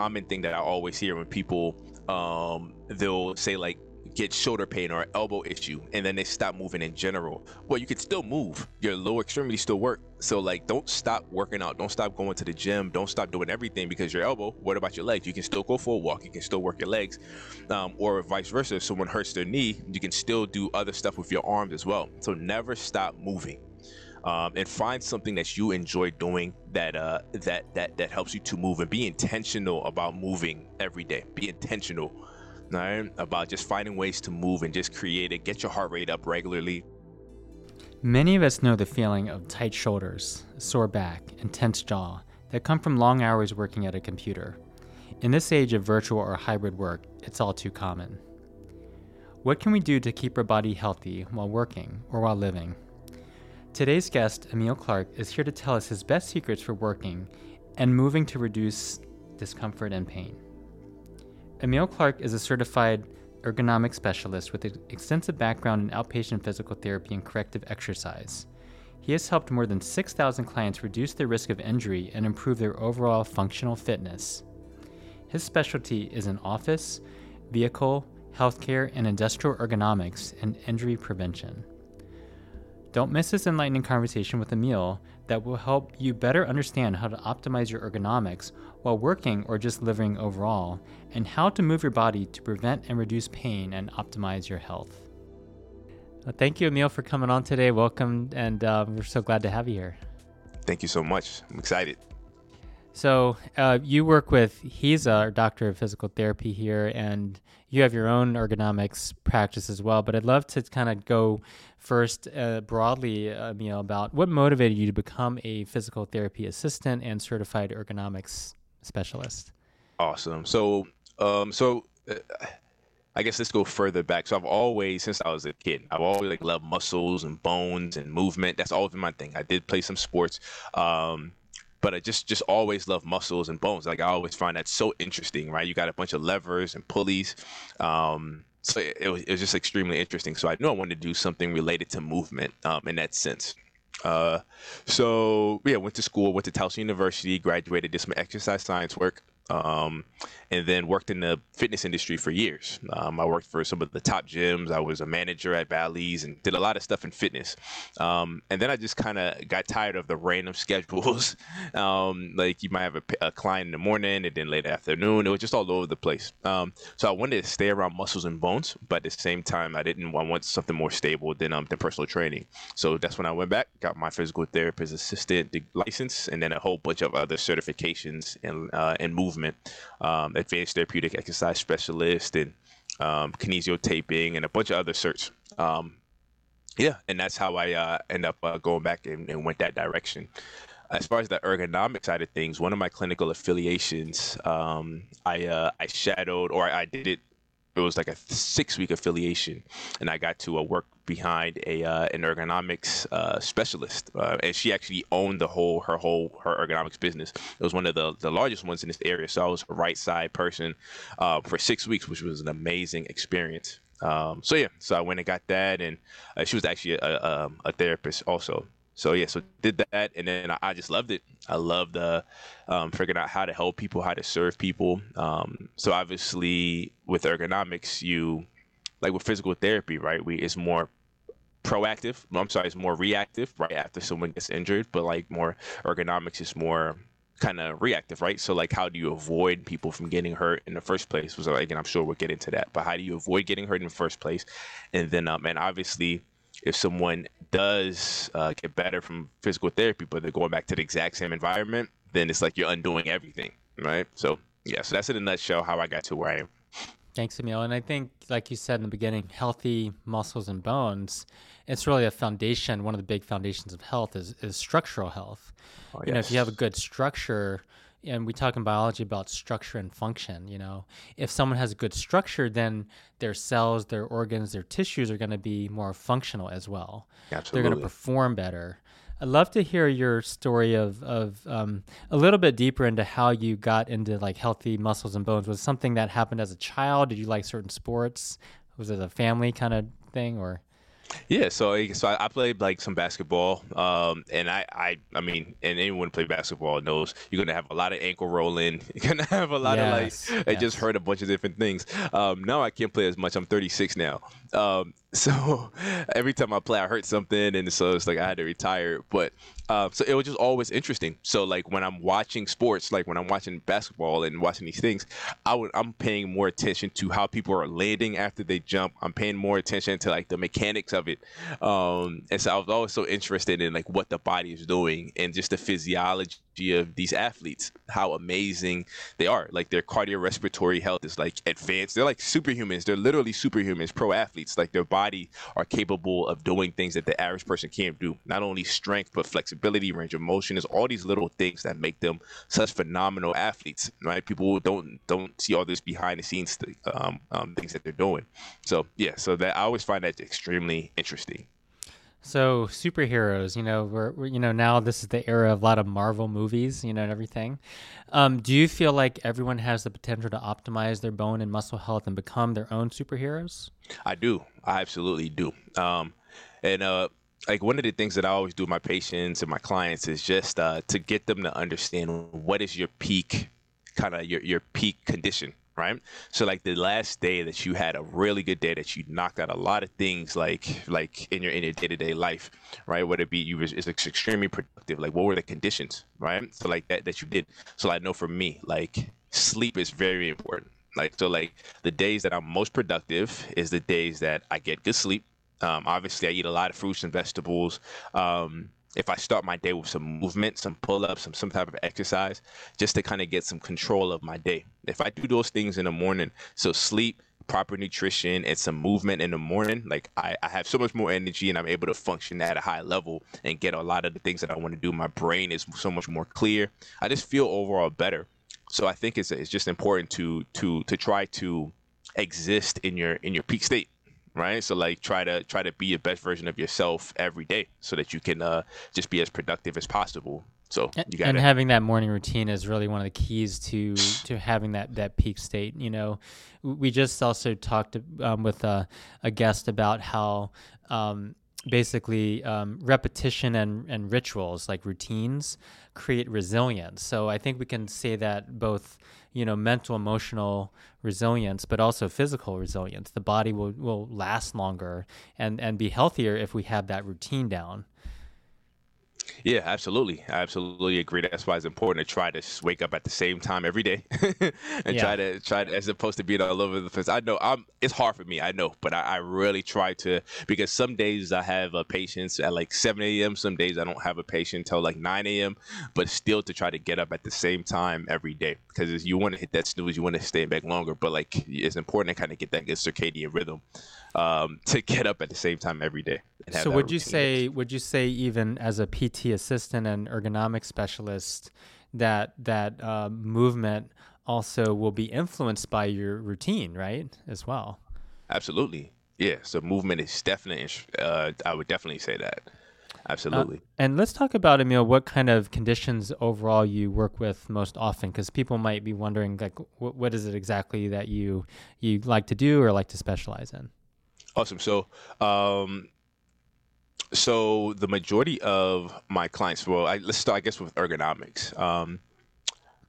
common thing that I always hear when people um, they'll say like get shoulder pain or elbow issue and then they stop moving in general. Well you can still move. Your lower extremities still work. So like don't stop working out. Don't stop going to the gym. Don't stop doing everything because your elbow what about your legs? You can still go for a walk. You can still work your legs um, or vice versa. If someone hurts their knee you can still do other stuff with your arms as well. So never stop moving um, and find something that you enjoy doing that uh, that that that helps you to move and be intentional about moving every day be intentional right? About just finding ways to move and just create it, get your heart rate up regularly. Many of us know the feeling of tight shoulders, sore back, and tense jaw that come from long hours working at a computer. In this age of virtual or hybrid work, it's all too common. What can we do to keep our body healthy while working or while living? Today's guest, Emil Clark, is here to tell us his best secrets for working and moving to reduce discomfort and pain. Emil Clark is a certified ergonomic specialist with an extensive background in outpatient physical therapy and corrective exercise. He has helped more than 6,000 clients reduce their risk of injury and improve their overall functional fitness. His specialty is in office, vehicle, healthcare, and industrial ergonomics and injury prevention. Don't miss this enlightening conversation with Emil that will help you better understand how to optimize your ergonomics while working or just living overall, and how to move your body to prevent and reduce pain and optimize your health. Well, thank you, Emil, for coming on today. Welcome, and uh, we're so glad to have you here. Thank you so much. I'm excited. So uh, you work with he's a doctor of physical therapy here, and you have your own ergonomics practice as well. But I'd love to kind of go first uh, broadly, uh, you know, about what motivated you to become a physical therapy assistant and certified ergonomics specialist. Awesome. So, um, so. Uh, I guess let's go further back. So I've always, since I was a kid, I've always like loved muscles and bones and movement. That's always been my thing. I did play some sports. Um, but I just just always love muscles and bones. Like I always find that so interesting, right? You got a bunch of levers and pulleys. Um, so it, it, was, it was just extremely interesting. So I knew I wanted to do something related to movement um, in that sense. Uh, so yeah, went to school, went to Towson University, graduated, did some exercise science work um, and then worked in the fitness industry for years. Um, I worked for some of the top gyms. I was a manager at Bally's and did a lot of stuff in fitness. Um, and then I just kind of got tired of the random schedules. Um, like you might have a, a, client in the morning and then late afternoon. It was just all over the place. Um, so I wanted to stay around muscles and bones, but at the same time, I didn't I want something more stable than um, than personal training. So that's when I went back, got my physical therapist assistant license, and then a whole bunch of other certifications and uh, and movement movement, um, advanced therapeutic exercise specialist, and um, kinesiotaping, and a bunch of other certs. Um, yeah, and that's how I uh, end up uh, going back and, and, went that direction. As far as the ergonomic side of things, one of my clinical affiliations, um, I uh, I shadowed or I did it it was like a six week affiliation, and I got to uh, work behind a uh, an ergonomics uh, specialist, uh, and she actually owned the whole her whole her ergonomics business. It was one of the the largest ones in this area. So I was a right side person uh, for six weeks, which was an amazing experience. Um, so yeah, so I went and got that, and uh, she was actually a, a, um, a therapist also. So yeah, so did that, and then I just loved it. I loved uh, um, figuring out how to help people, how to serve people. Um, so obviously, with ergonomics, you like with physical therapy, right? We it's more proactive. I'm sorry, it's more reactive, right after someone gets injured. But like more ergonomics is more kind of reactive, right? So like, how do you avoid people from getting hurt in the first place? Was like, and I'm sure we'll get into that. But how do you avoid getting hurt in the first place? And then, um, and obviously if someone does uh, get better from physical therapy, but they're going back to the exact same environment, then it's like you're undoing everything, right? So yeah, so that's in a nutshell how I got to where I am. Thanks, Emil. And I think, like you said in the beginning, healthy muscles and bones, it's really a foundation. One of the big foundations of health is, is structural health. Oh, you know, if you have a good structure, and we talk in biology about structure and function you know. If someone has a good structure then their cells their organs their tissues are going to be more functional as well. Absolutely. they're going to perform better. I'd love to hear your story of, of um, a little bit deeper into how you got into like healthy muscles and bones. Was something that happened as a child? Did you like certain sports? Was it a family kind of thing or Yeah, so so I, played like some basketball, um, and I, I I mean, and anyone who play basketball knows you're gonna have a lot of ankle rolling. You're gonna have a lot Yes, of like I just heard a bunch of different things. Um, now I can't play as much. I'm 36 now, um, so every time I play, I hurt something, and so it's like I had to retire. But uh, so it was just always interesting. So like when I'm watching sports, like when I'm watching basketball and watching these things, I would I'm paying more attention to how people are landing after they jump. I'm paying more attention to like the mechanics of it. Um, and so I was always so interested in like what the body is doing and just the physiology of these athletes, how amazing they are. Like their cardiorespiratory health is like advanced. They're like superhumans. They're literally superhumans, pro athletes. Like their body are capable of doing things that the average person can't do. Not only strength, but flexibility, range of motion. Is all these little things that make them such phenomenal athletes, right? People don't don't see all this behind the scenes um, um, things that they're doing. So yeah, so that I always find that extremely interesting. So superheroes, you know, we're, we're you know now this is the era of a lot of Marvel movies, you know, and everything. Um, do you feel like everyone has the potential to optimize their bone and muscle health and become their own superheroes? I do. I absolutely do. Um, and uh, like one of the things that I always do with my patients and my clients is just uh, to get them to understand what is your peak, kind of your your peak condition, right? So like the last day that you had a really good day that you knocked out a lot of things like like in your in your day to day life, right? Whether it be you was extremely productive. Like what were the conditions, right? So like that that you did. So I know for me, like sleep is very important. Like so, like the days that I'm most productive is the days that I get good sleep. Um, obviously, I eat a lot of fruits and vegetables. Um, if I start my day with some movement, some pull-ups, some some type of exercise, just to kind of get some control of my day. If I do those things in the morning, so sleep, proper nutrition, and some movement in the morning, like I, I have so much more energy and I'm able to function at a high level and get a lot of the things that I want to do. My brain is so much more clear. I just feel overall better so I think it's it's just important to to to try to exist in your in your peak state, right? So like try to try to be your best version of yourself every day, so that you can uh, just be as productive as possible. So you got and having that morning routine is really one of the keys to to having that that peak state. You know, we just also talked um, with a, a guest about how um, basically um, repetition and and rituals like routines create resilience. So I think we can say that both you know mental emotional resilience but also physical resilience the body will, will last longer and and be healthier if we have that routine down Yeah, absolutely. I absolutely agree. That's why it's important to try to wake up at the same time every day, and Yeah. try to try to, as opposed to being all over the place. I know I'm. It's hard for me. I know, but I, I really try to because some days I have a patient at like 7 a.m. Some days I don't have a patient till like 9 a.m. But still to try to get up at the same time every day because you want to hit that snooze, you want to stay back longer. But like it's important to kind of get that good circadian rhythm um, to get up at the same time every day. So would you say would you say even as a PT assistant and ergonomic specialist that that uh, movement also will be influenced by your routine, right? As well. Absolutely. Yeah. So movement is definitely. Uh, I would definitely say that. Absolutely. And let's talk about Emil. What kind of conditions overall you work with most often? Because people might be wondering, like, wh- what is it exactly that you you like to do or like to specialize in? Awesome. So, um, so the majority of my clients, well, I, let's start, I guess, with ergonomics. Um,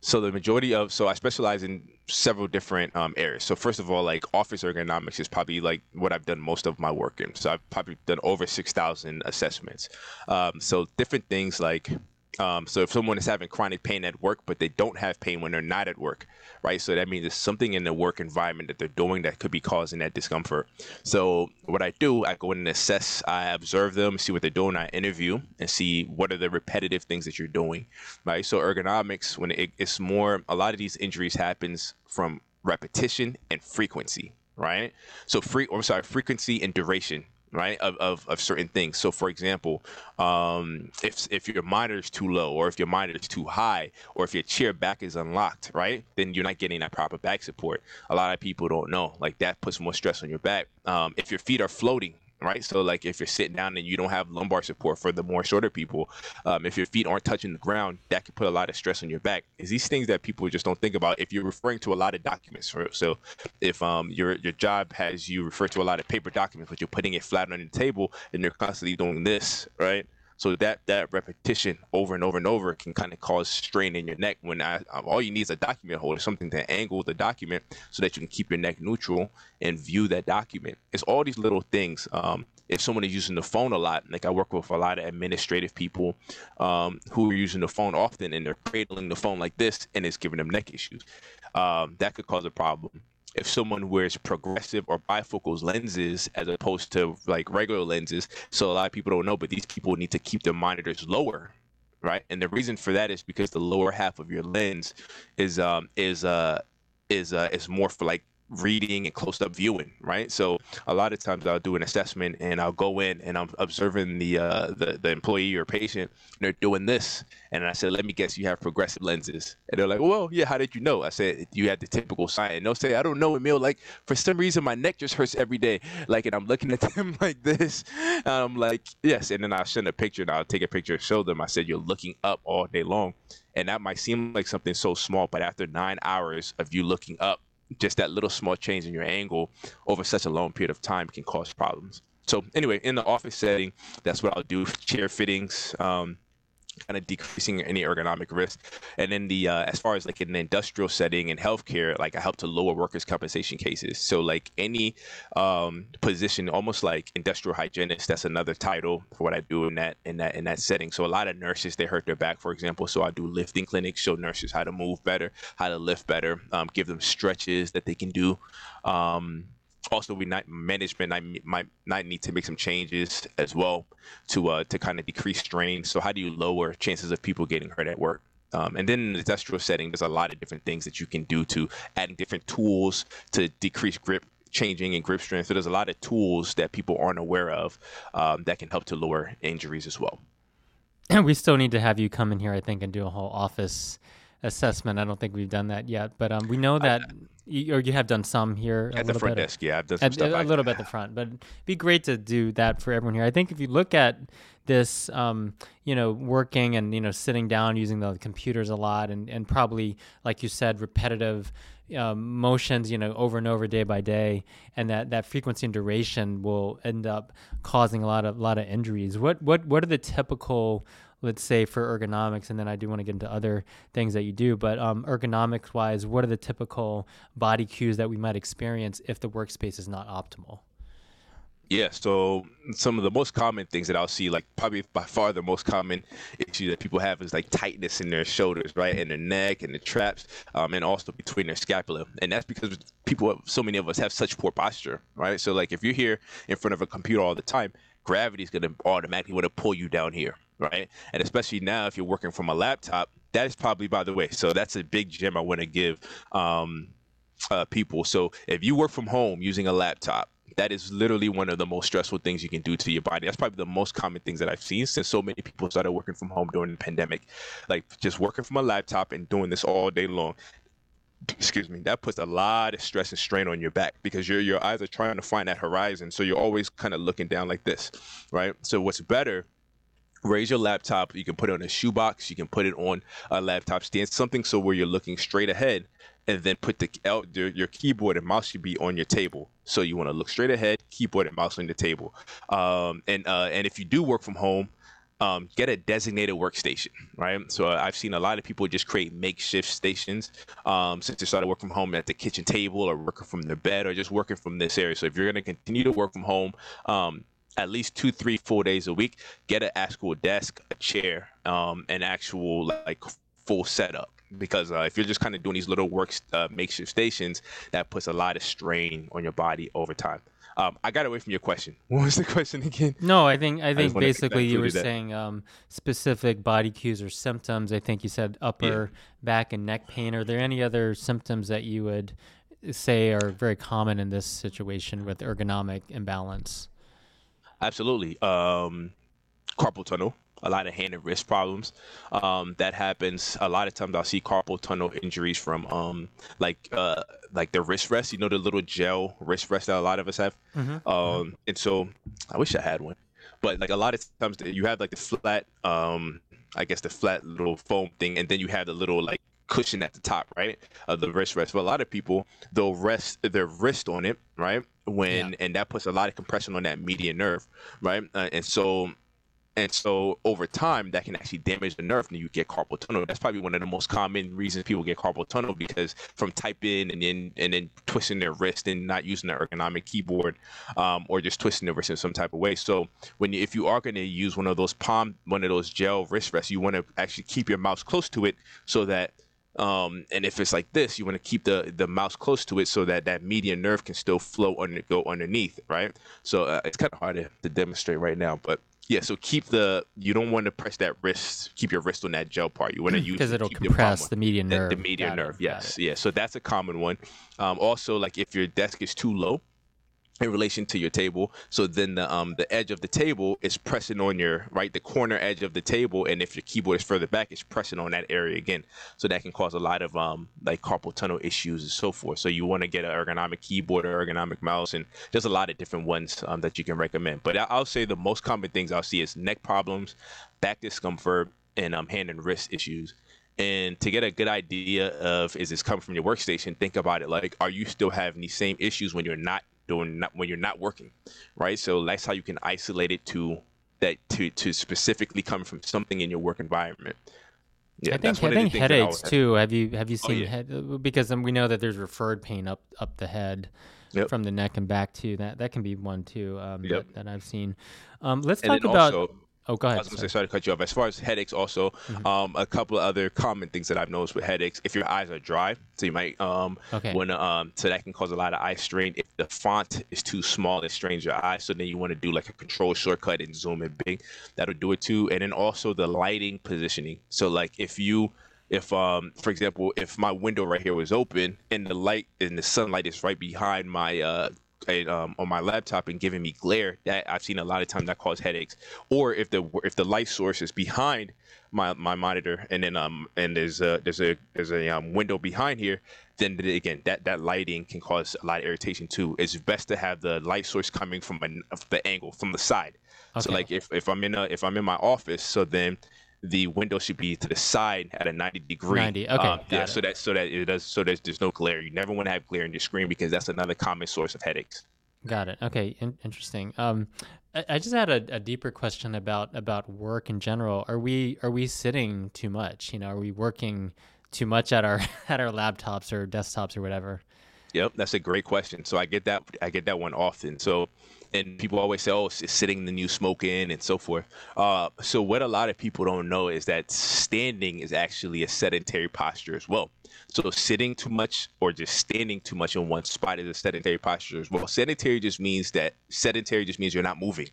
so the majority of, so I specialize in several different um, areas. So first of all, like office ergonomics is probably like what I've done most of my work in. So I've probably done over six thousand assessments. Um, so different things like. Um, so if someone is having chronic pain at work, but they don't have pain when they're not at work, right? So that means there's something in the work environment that they're doing that could be causing that discomfort. So what I do, I go in and assess, I observe them, see what they're doing, I interview and see what are the repetitive things that you're doing, right? So ergonomics, when it, it's more, a lot of these injuries happens from repetition and frequency, right? So free, or sorry, frequency and duration right of, of, of certain things. So for example um, if if your monitor is too low or if your monitor is too high or if your chair back is unlocked right then you're not getting that proper back support. A lot of people don't know. Like that puts more stress on your back. Um, if your feet are floating right? So like if you're sitting down and you don't have lumbar support for the more shorter people, um, if your feet aren't touching the ground, that could put a lot of stress on your back. Is these things that people just don't think about if you're referring to a lot of documents. So if um, your your job has you refer to a lot of paper documents, but you're putting it flat on the table and you're constantly doing this, right? So that that repetition over and over and over can kind of cause strain in your neck. When I, all you need is a document holder, something to angle the document so that you can keep your neck neutral and view that document. It's all these little things. Um, if someone is using the phone a lot, like I work with a lot of administrative people um, who are using the phone often and they're cradling the phone like this and it's giving them neck issues, um, that could cause a problem if someone wears progressive or bifocals lenses as opposed to like regular lenses. So a lot of people don't know, but these people need to keep their monitors lower, right? And the reason for that is because the lower half of your lens is um is uh is uh is more for like reading and close up viewing, right? So a lot of times I'll do an assessment and I'll go in and I'm observing the uh, the, the employee or patient and they're doing this. And I said, let me guess, you have progressive lenses. And they're like, well, yeah, how did you know? I said, you had the typical sign. And they'll say, I don't know, Emil. Like, for some reason, my neck just hurts every day. Like, and I'm looking at them like this. And I'm like, yes. And then I'll send a picture and I'll take a picture and show them. I said, you're looking up all day long. And that might seem like something so small, but after nine hours of you looking up, just that little small change in your angle over such a long period of time can cause problems. So anyway, in the office setting, that's what I'll do: chair fittings, um, kind of decreasing any ergonomic risk. And then the uh, as far as like in industrial setting and healthcare, like I help to lower workers' compensation cases. So like any um, position, almost like industrial hygienist, that's another title for what I do in that in that in that setting. So a lot of nurses they hurt their back, for example. So I do lifting clinics, show nurses how to move better, how to lift better, um, give them stretches that they can do. Um, also we not management might, might might need to make some changes as well to uh to kind of decrease strain. So how do you lower chances of people getting hurt at work? Um, and then in the industrial setting there's a lot of different things that you can do to adding different tools to decrease grip changing and grip strength. So there's a lot of tools that people aren't aware of um, that can help to lower injuries as well. And we still need to have you come in here i think and do a whole office assessment. I don't think we've done that yet, but um, we know that, you, or you have done some here at the front bit. desk. Yeah, I've done some at, stuff. A, little bit at the front, but it'd be great to do that for everyone here. I think if you look at this, um, you know, working and you know sitting down using the computers a lot, and and probably like you said, repetitive. Um, motions, you know, over and over, day by day, and that, that frequency and duration will end up causing a lot of lot of injuries. What what what are the typical let's say for ergonomics, and then I do want to get into other things that you do. But um, ergonomics wise, what are the typical body cues that we might experience if the workspace is not optimal? Yeah, so some of the most common things that I'll see, like probably by far the most common issue that people have is like tightness in their shoulders, right, and their neck and the traps, um, and also between their scapula. And that's because people, so many of us have such poor posture, right? So like if you're here in front of a computer all the time, gravity is going to automatically want to pull you down here, right? And especially now, if you're working from a laptop, that is probably, by the way, so that's a big gem I want to give um, uh, people. So if you work from home using a laptop, that is literally one of the most stressful things you can do to your body. That's probably the most common things that I've seen since so many people started working from home during the pandemic. Like just working from a laptop and doing this all day long excuse me, that puts a lot of stress and strain on your back because your your eyes are trying to find that horizon. So you're always kind of looking down like this, right? So what's better raise your laptop. You can put it on a shoebox. You can put it on a laptop stand, something so where you're looking straight ahead, and then put the your keyboard and mouse should be on your table. So you want to look straight ahead, keyboard and mouse on the table. Um, and uh, and if you do work from home. Um, get a designated workstation, right? So uh, I've seen a lot of people just create makeshift stations um, since they started working from home at the kitchen table or working from their bed or just working from this area. So if you're going to continue to work from home, um, at least two, three, four days a week, get an actual desk, a chair, um, an actual like full setup. Because uh, if you're just kind of doing these little work uh, makeshift stations, that puts a lot of strain on your body over time. Um, I got away from your question. What was the question again? No, I think I think I basically you were saying um, specific body cues or symptoms. I think you said upper yeah. back and neck pain. Are there any other symptoms that you would say are very common in this situation with ergonomic imbalance? Absolutely. Um, carpal tunnel. a lot of hand and wrist problems. Um, that happens a lot of times. I'll see carpal tunnel injuries from um, like uh, like the wrist rest. You know the little gel wrist rest that a lot of us have. Mm-hmm. Um, and so I wish I had one, but like a lot of times you have like the flat, um, I guess the flat little foam thing, and then you have the little like cushion at the top, right, of the wrist rest. But a lot of people they'll rest their wrist on it, right, when yeah. and that puts a lot of compression on that median nerve, right, uh, and so and so over time, that can actually damage the nerve, and you get carpal tunnel. That's probably one of the most common reasons people get carpal tunnel because from typing and then and then twisting their wrist and not using the ergonomic keyboard, um, or just twisting the wrist in some type of way. So when you, if you are going to use one of those palm, one of those gel wrist rests, you want to actually keep your mouse close to it so that um, and if it's like this, you want to keep the the mouse close to it so that that median nerve can still flow under go underneath, right? So uh, it's kind of hard to, to demonstrate right now, but yeah, so keep the you don't want to press that wrist, keep your wrist on that gel part. You want to use because it'll compress the median nerve. The, the median nerve, it, yes, yeah. So that's a common one. Um, also, like if your desk is too low, in relation to your table. So then the um the edge of the table is pressing on your right the corner edge of the table, and if your keyboard is further back, it's pressing on that area again. So that can cause a lot of um like carpal tunnel issues and so forth. So you want to get an ergonomic keyboard or ergonomic mouse, and there's a lot of different ones um, that you can recommend. But I'll say the most common things I'll see is neck problems, back discomfort, and um hand and wrist issues. And to get a good idea of is this coming from your workstation, think about it like, are you still having these same issues when you're not doing not, when you're not working, right? So that's how you can isolate it to that to to specifically come from something in your work environment. Yeah, I think I think headaches too. Have you have you oh, seen oh, yeah. head because we know that there's referred pain up up the head. Yep. From the neck and back too. That that can be one too. Um, yep. that, that I've seen. Um, let's talk about. Also, Oh, go ahead. I was going to say, sorry to cut you off. As far as headaches, also, mm-hmm. um, a couple of other common things that I've noticed with headaches. If your eyes are dry, so you might, um, okay. when, um, so that can cause a lot of eye strain. If the font is too small, it strains your eyes. So then you want to do like a control shortcut and zoom in big. That'll do it too. And then also the lighting positioning. So like if you, if um for example if my window right here was open and the light and the sunlight is right behind my uh um, on my laptop and giving me glare, that I've seen a lot of times that cause headaches. Or if the if the light source is behind my, my monitor and then um and there's a there's a there's a um, window behind here, then again that that lighting can cause a lot of irritation too. It's best to have the light source coming from a, the angle from the side. Okay. So like if, if I'm in a if I'm in my office, so then the window should be to the side at a 90 degree. 90. Okay. Um, yeah. It. So that so that it does so that there's no glare. You never want to have glare in your screen because that's another common source of headaches. Got it. Okay. In- interesting. Um, I, I just had a, a, deeper question about about work in general. Are we are we sitting too much? You know, are we working too much at our at our laptops or desktops or whatever? Yep, that's a great question. So I get that I get that one often. So and people always say, "Oh, it's sitting the new smoking," and so forth. Uh, so what a lot of people don't know is that standing is actually a sedentary posture as well. So sitting too much or just standing too much in one spot is a sedentary posture as well. Sedentary just means that sedentary just means you're not moving,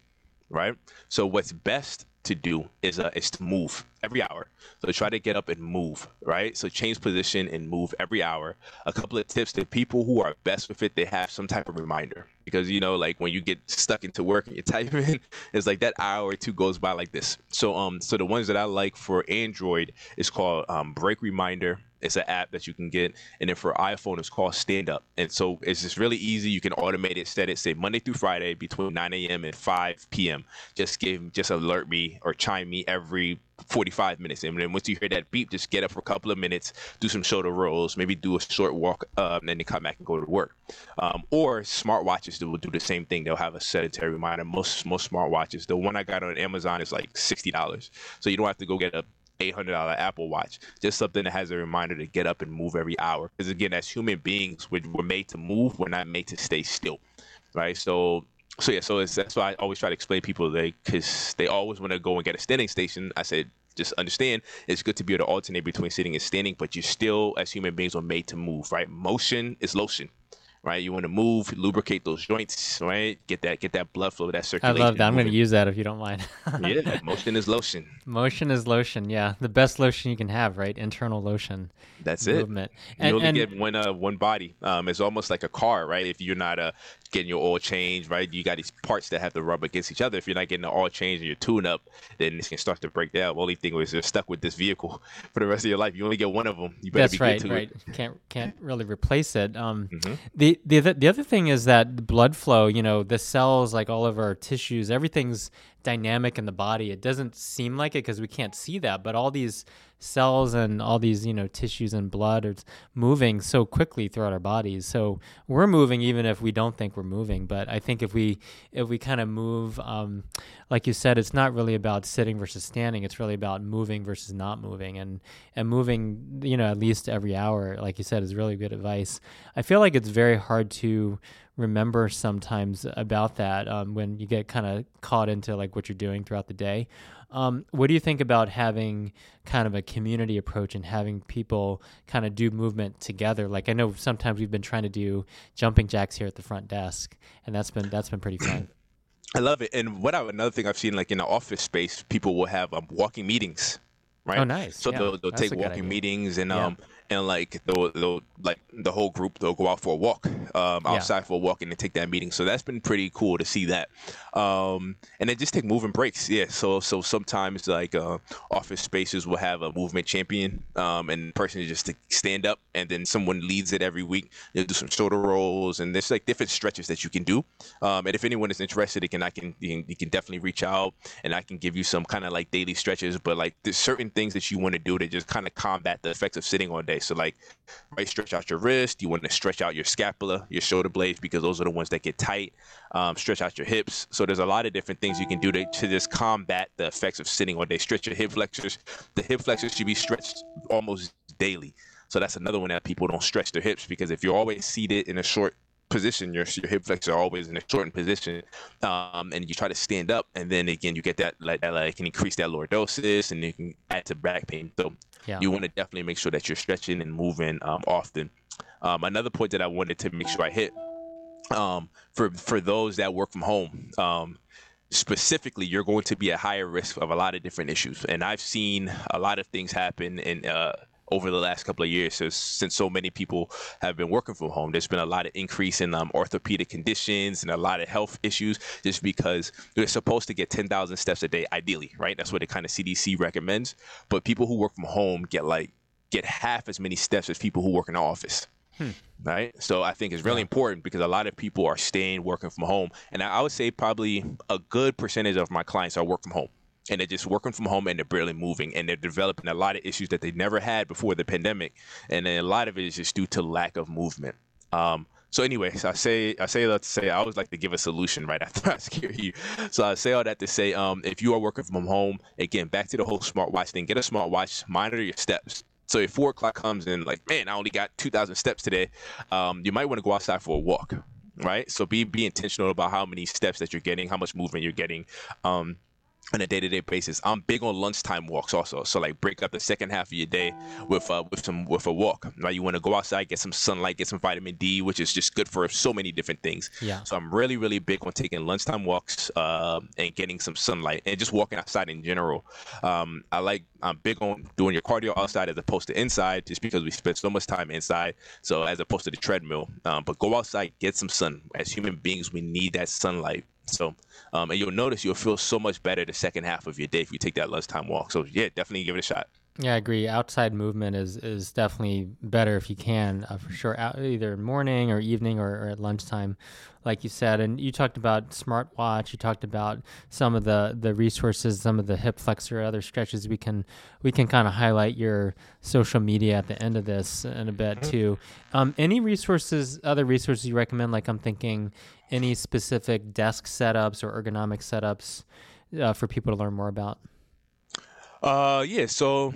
right? So what's best to do is uh, is to move every hour. So try to get up and move, right? So change position and move every hour. A couple of tips to people who are best with it, they have some type of reminder because you know, like when you get stuck into work and you're typing, it's like that hour or two goes by like this. So um, so the ones that I like for Android is called um, Break Reminder it's an app that you can get, and then for iPhone, it's called Stand Up. And so it's just really easy. You can automate it, set it, say Monday through Friday between 9 a.m. and 5 p.m. Just give, just alert me or chime me every 45 minutes. And then once you hear that beep, just get up for a couple of minutes, do some shoulder rolls, maybe do a short walk, uh, and then come back and go to work. Um, or smartwatches that will do the same thing. They'll have a sedentary reminder. Most most smartwatches. The one I got on Amazon is like sixty dollars, so you don't have to go get a $800 Apple Watch. Just something that has a reminder to get up and move every hour. Because again, as human beings, we're, we're made to move. We're not made to stay still, right? So, so yeah, so that's why I always try to explain people they because they always want to go and get a standing station. I said, just understand it's good to be able to alternate between sitting and standing, but you still, as human beings, are made to move, right? Motion is lotion right? You want to move, lubricate those joints, right? Get that get that blood flow, that circulation. I love that. I'm going to use that if you don't mind. yeah, motion is lotion. Motion is lotion. Yeah, the best lotion you can have, right? Internal lotion. That's it. Movement. You And, only and get one uh, one body. Um, it's almost like a car, right? If you're not uh, getting your oil changed, right? You got these parts that have to rub against each other. If you're not getting the oil change and your tune up, then this can start to break down. The only thing is you're stuck with this vehicle for the rest of your life. You only get one of them. You better that's be right, good to right. it. Can't can't really replace it. Um, Mhm. the the the other thing is that the blood flow. You know, the cells, like all of our tissues, everything's dynamic in the body. It doesn't seem like it because we can't see that, but all these cells and all these you know tissues and blood are moving so quickly throughout our bodies. So we're moving even if we don't think we're moving. But I think if we if we kind of move, um, like you said, it's not really about sitting versus standing. It's really about moving versus not moving, and and moving, you know, at least every hour, like you said, is really good advice. I feel like it's very hard to remember sometimes about that um, when you get kind of caught into like what you're doing throughout the day. Um, what do you think about having kind of a community approach and having people kind of do movement together? Like I know sometimes we've been trying to do jumping jacks here at the front desk, and that's been that's been pretty fun. I love it. And what I, another thing I've seen, like in the office space, people will have um, walking meetings, right? Oh, nice. So Yeah, they'll, they'll that's take walking meetings and Yeah. um and like they'll, they'll like the whole group they'll go out for a walk um Yeah. outside for a walk and then take that meeting. So that's been pretty cool to see that. Um and they just take moving breaks. Yeah. So so sometimes like uh office spaces will have a movement champion um and person is just to stand up and then someone leads it every week. They'll do some shoulder rolls and there's like different stretches that you can do. Um and if anyone is interested, it can I can you can, you can definitely reach out and I can give you some kind of like daily stretches. But like there's certain things that you want to do to just kind of combat the effects of sitting all day. So like right, stretch out your wrist. You want to stretch out your scapula, your shoulder blades because those are the ones that get tight. Um, stretch out your hips. So there's a lot of different things you can do to, to just combat the effects of sitting all day. Stretch your hip flexors. The hip flexors should be stretched almost daily. So that's another one that people don't stretch their hips because if you're always seated in a short position, your your hip flexors are always in a shortened position, um, and you try to stand up, and then again you get that like that like can increase that lordosis, and you can add to back pain. So Yeah. you want to definitely make sure that you're stretching and moving um, often. Um, another point that I wanted to make sure I hit um, for for those that work from home. Um, specifically you're going to be at higher risk of a lot of different issues and i've seen a lot of things happen in uh, over the last couple of years since, since so many people have been working from home. There's been a lot of increase in um, orthopedic conditions and a lot of health issues just because they're supposed to get 10,000 steps a day ideally right? That's what the kind of cdc recommends. But people who work from home get like get half as many steps as people who work in the office right? So I think it's really important because a lot of people are staying working from home, and I I would say probably a good percentage of my clients are work from home, and they're just working from home and they're barely moving, and they're developing a lot of issues that they never had before the pandemic, and a lot of it is just due to lack of movement. Um, so, anyways, I say I say that to say I always like to give a solution right after I scare you. So I say all that to say, um, if you are working from home, again, back to the whole smartwatch thing. Get a smartwatch, monitor your steps. So if four o'clock comes in, like, man, I only got two thousand steps today, um, you might want to go outside for a walk, right? So be be intentional about how many steps that you're getting, how much movement you're getting. Um, on a day-to-day basis. I'm big on lunchtime walks also. So like break up the second half of your day with uh, with some with a walk. Right, you want to go outside, get some sunlight, get some vitamin D, which is just good for so many different things. Yeah. So I'm really really big on taking lunchtime walks uh, and getting some sunlight and just walking outside in general. Um, I like I'm big on doing your cardio outside as opposed to inside, just because we spend so much time inside. So as opposed to the treadmill, um, but go outside, get some sun. As human beings, we need that sunlight. So, um, and you'll notice you'll feel so much better the second half of your day if you take that lunchtime walk. So, yeah, definitely give it a shot. Yeah, I agree. Outside movement is is definitely better if you can, uh, for sure. Out, either morning or evening or, or at lunchtime, like you said. And you talked about smartwatch. You talked about some of the the resources, some of the hip flexor, other stretches. We can we can kind of highlight your social media at the end of this in a bit too. Um, any resources, other resources you recommend? Like I'm thinking, any specific desk setups or ergonomic setups uh, for people to learn more about. Uh, yeah. So,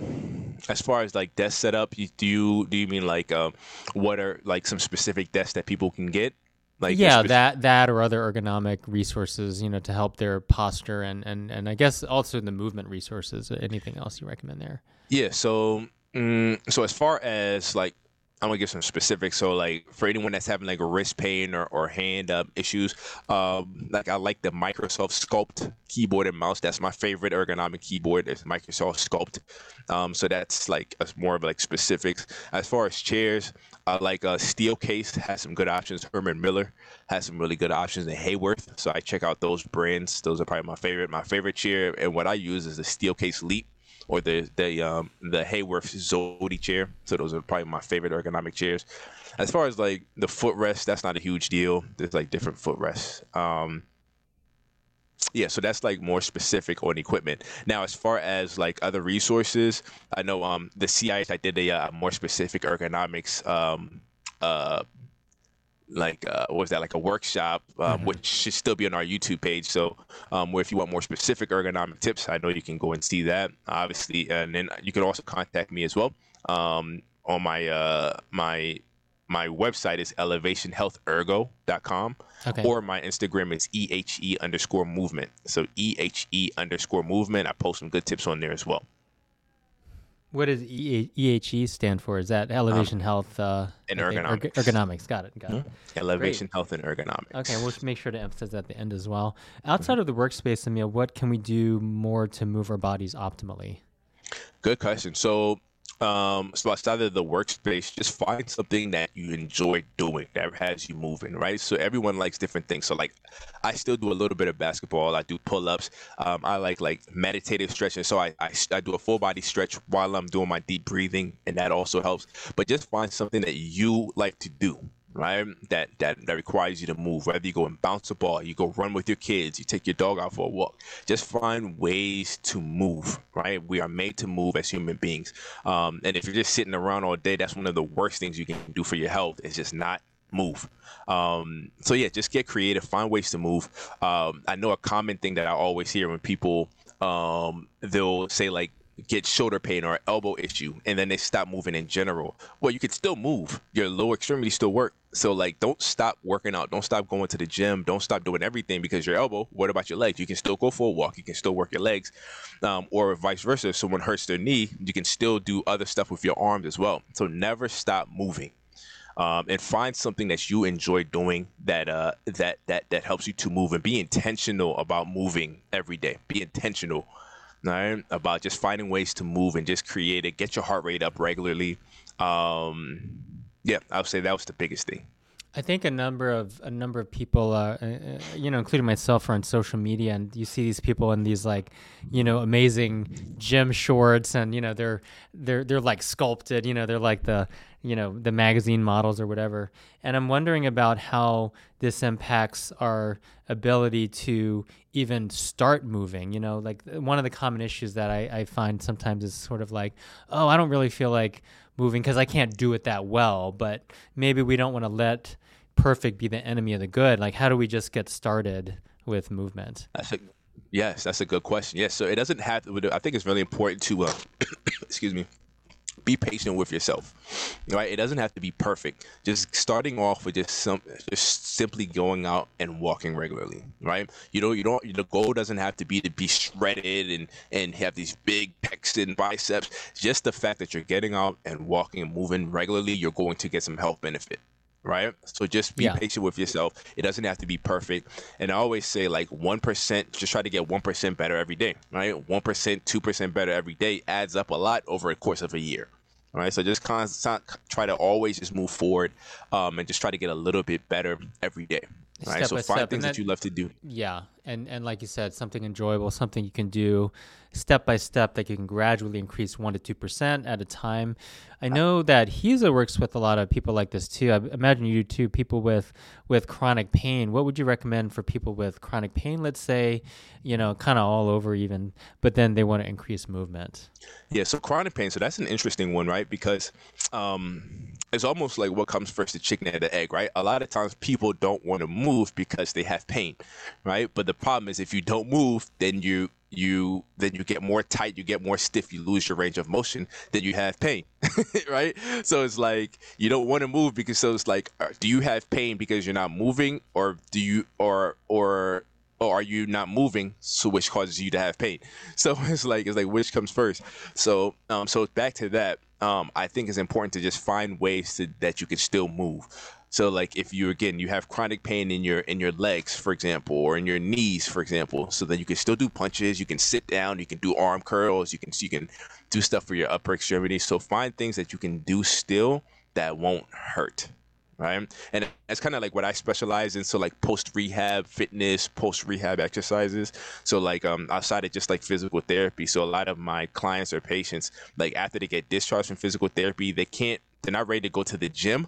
as far as like desk setup, you, do you do you mean like um, what are like some specific desks that people can get? Like yeah, spec- that that or other ergonomic resources, you know, to help their posture and and and I guess also the movement resources. Anything else you recommend there? Yeah. So, mm, so as far as like I'm gonna give some specifics. So like for anyone that's having like a wrist pain or, or hand uh, issues, um, like I like the Microsoft Sculpt keyboard and mouse. That's my favorite ergonomic keyboard. It's Microsoft Sculpt. Um, so that's like a, more of like specifics. As far as chairs, I like uh, Steelcase has some good options. Herman Miller has some really good options in Haworth. So I check out those brands. Those are probably my favorite. My favorite chair and what I use is the Steelcase Leap or the the um the Haworth Zody chair. So those are probably my favorite ergonomic chairs. As far as like the footrest, that's not a huge deal. There's like different footrests. Um, yeah, so that's like more specific on equipment. Now, as far as like other resources, I know um the CIS I did a uh, more specific ergonomics um uh like uh, what was that like a workshop um, mm-hmm. which should still be on our youtube page. So um, where if you want more specific ergonomic tips i know you can go and see that obviously. And then you can also contact me as well um, on my uh, my my website is elevationhealthergo.com okay. or my instagram is ehe underscore movement. So ehe underscore movement. I post some good tips on there as well what does EHE stand for? Is that elevation um, health uh, and ergonomics? Erg- ergonomics. Got it. Got mm-hmm. it. Elevation Great. health and ergonomics. Okay, we'll make sure to emphasize that at the end as well. Outside mm-hmm. of the workspace, Emil, what can we do more to move our bodies optimally? Good question. So um, so outside of the workspace, just find something that you enjoy doing that has you moving, right? So everyone likes different things. So like, I still do a little bit of basketball. I do pull-ups. Um, I like like meditative stretching. So I, I I do a full body stretch while I'm doing my deep breathing, and that also helps. But just find something that you like to do, right? That that that requires you to move. Whether you go and bounce a ball, you go run with your kids, you take your dog out for a walk. Just find ways to move, right? We are made to move as human beings. Um, and if you're just sitting around all day, that's one of the worst things you can do for your health. Is just not move. Um, so yeah, just get creative, find ways to move. Um, I know a common thing that I always hear when people um, they'll say like get shoulder pain or elbow issue and then they stop moving in general. Well you could still move. Your lower extremities still work. So like don't stop working out. Don't stop going to the gym. Don't stop doing everything because your elbow what about your legs? You can still go for a walk. You can still work your legs. Um, or vice versa. If someone hurts their knee you can still do other stuff with your arms as well. So never stop moving. Um, and find something that you enjoy doing that uh, that that that helps you to move and be intentional about moving every day. Be intentional right? About just finding ways to move and just create it, get your heart rate up regularly. Um, yeah, I would say that was the biggest thing. I think a number of a number of people, uh, uh, you know, including myself, are on social media, and you see these people in these like, you know, amazing gym shorts, and you know, they're they're they're like sculpted, you know, they're like the you know the magazine models or whatever. And I'm wondering about how this impacts our ability to even start moving. You know, like one of the common issues that I, I find sometimes is sort of like, oh, I don't really feel like moving because I can't do it that well. But maybe we don't want to let perfect be the enemy of the good. Like, how do we just get started with movement? Yes, that's a good question. Yes, so it doesn't have to. I think it's really important to, uh, excuse me, be patient with yourself right it doesn't have to be perfect just starting off with just some just simply going out and walking regularly right you know you don't the goal doesn't have to be to be shredded and and have these big pecs and biceps just the fact that you're getting out and walking and moving regularly you're going to get some health benefit right? So just be yeah. patient with yourself. It doesn't have to be perfect. And I always say like 1%, just try to get 1% better every day, right? 1%, 2% better every day adds up a lot over a course of a year. All right, so just constant, try to always just move forward, um, and just try to get a little bit better every day. All right, so find step. things that, that you love to do. Yeah, and and like you said, something enjoyable, something you can do step by step that you can gradually increase 1% to 2% at a time. I know that HESA works with a lot of people like this too. I imagine you do too, people with, with chronic pain. What would you recommend for people with chronic pain, let's say, you know, kind of all over even, but then they want to increase movement? Yeah, so chronic pain, so that's an interesting one, right? Because um, it's almost like what comes first, the chicken or the egg, right? A lot of times people don't want to move because they have pain, right? But the problem is if you don't move, then you you then you get more tight, you get more stiff, you lose your range of motion, then you have pain, right? So it's like you don't want to move because so it's like, uh, do you have pain because you're not moving, or do you or or or are you not moving, so which causes you to have pain? So it's like it's like which comes first. So um, so back to that. Um, I think it's important to just find ways to, that you can still move. So like if you again you have chronic pain in your in your legs, for example, or in your knees, for example, so then you can still do punches, you can sit down, you can do arm curls, you can you can do stuff for your upper extremities. So find things that you can do still that won't hurt right? And that's kind of like what I specialize in. So like post rehab fitness, post rehab exercises. So like um outside of just like physical therapy. So a lot of my clients or patients, like after they get discharged from physical therapy, they can't they're not ready to go to the gym,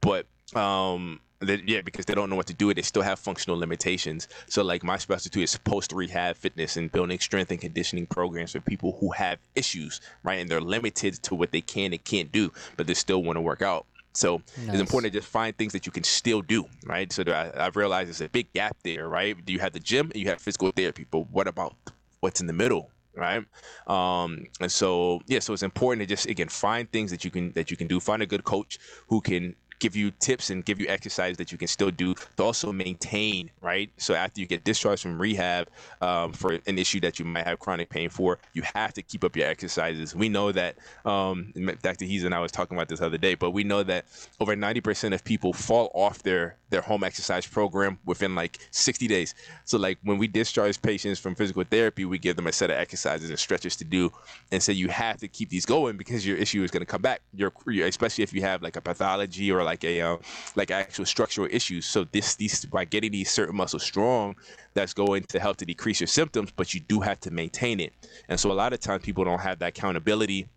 but um they, yeah, because they don't know what to do. They still have functional limitations. So, like, my specialty is post rehab fitness and building strength and conditioning programs for people who have issues, right? And they're limited to what they can and can't do, but they still want to work out. So nice. it's important to just find things that you can still do, right? So I, I've realized there's a big gap there, right? Do you have the gym and you have physical therapy, but what about what's in the middle, right? Um, and so yeah, so it's important to just again find things that you can that you can do. Find a good coach who can give you tips and give you exercise that you can still do to also maintain, right? So after you get discharged from rehab um, for an issue that you might have chronic pain for, you have to keep up your exercises. We know that um, Dr. Hees and I was talking about this other day, but we know that over 90% of people fall off their their home exercise program within like 60 days. So like when we discharge patients from physical therapy, we give them a set of exercises and stretches to do, and say so you have to keep these going because your issue is going to come back. Your especially if you have like a pathology or like a uh, like actual structural issues. So this these by getting these certain muscles strong, that's going to help to decrease your symptoms, but you do have to maintain it. And so a lot of times people don't have that accountability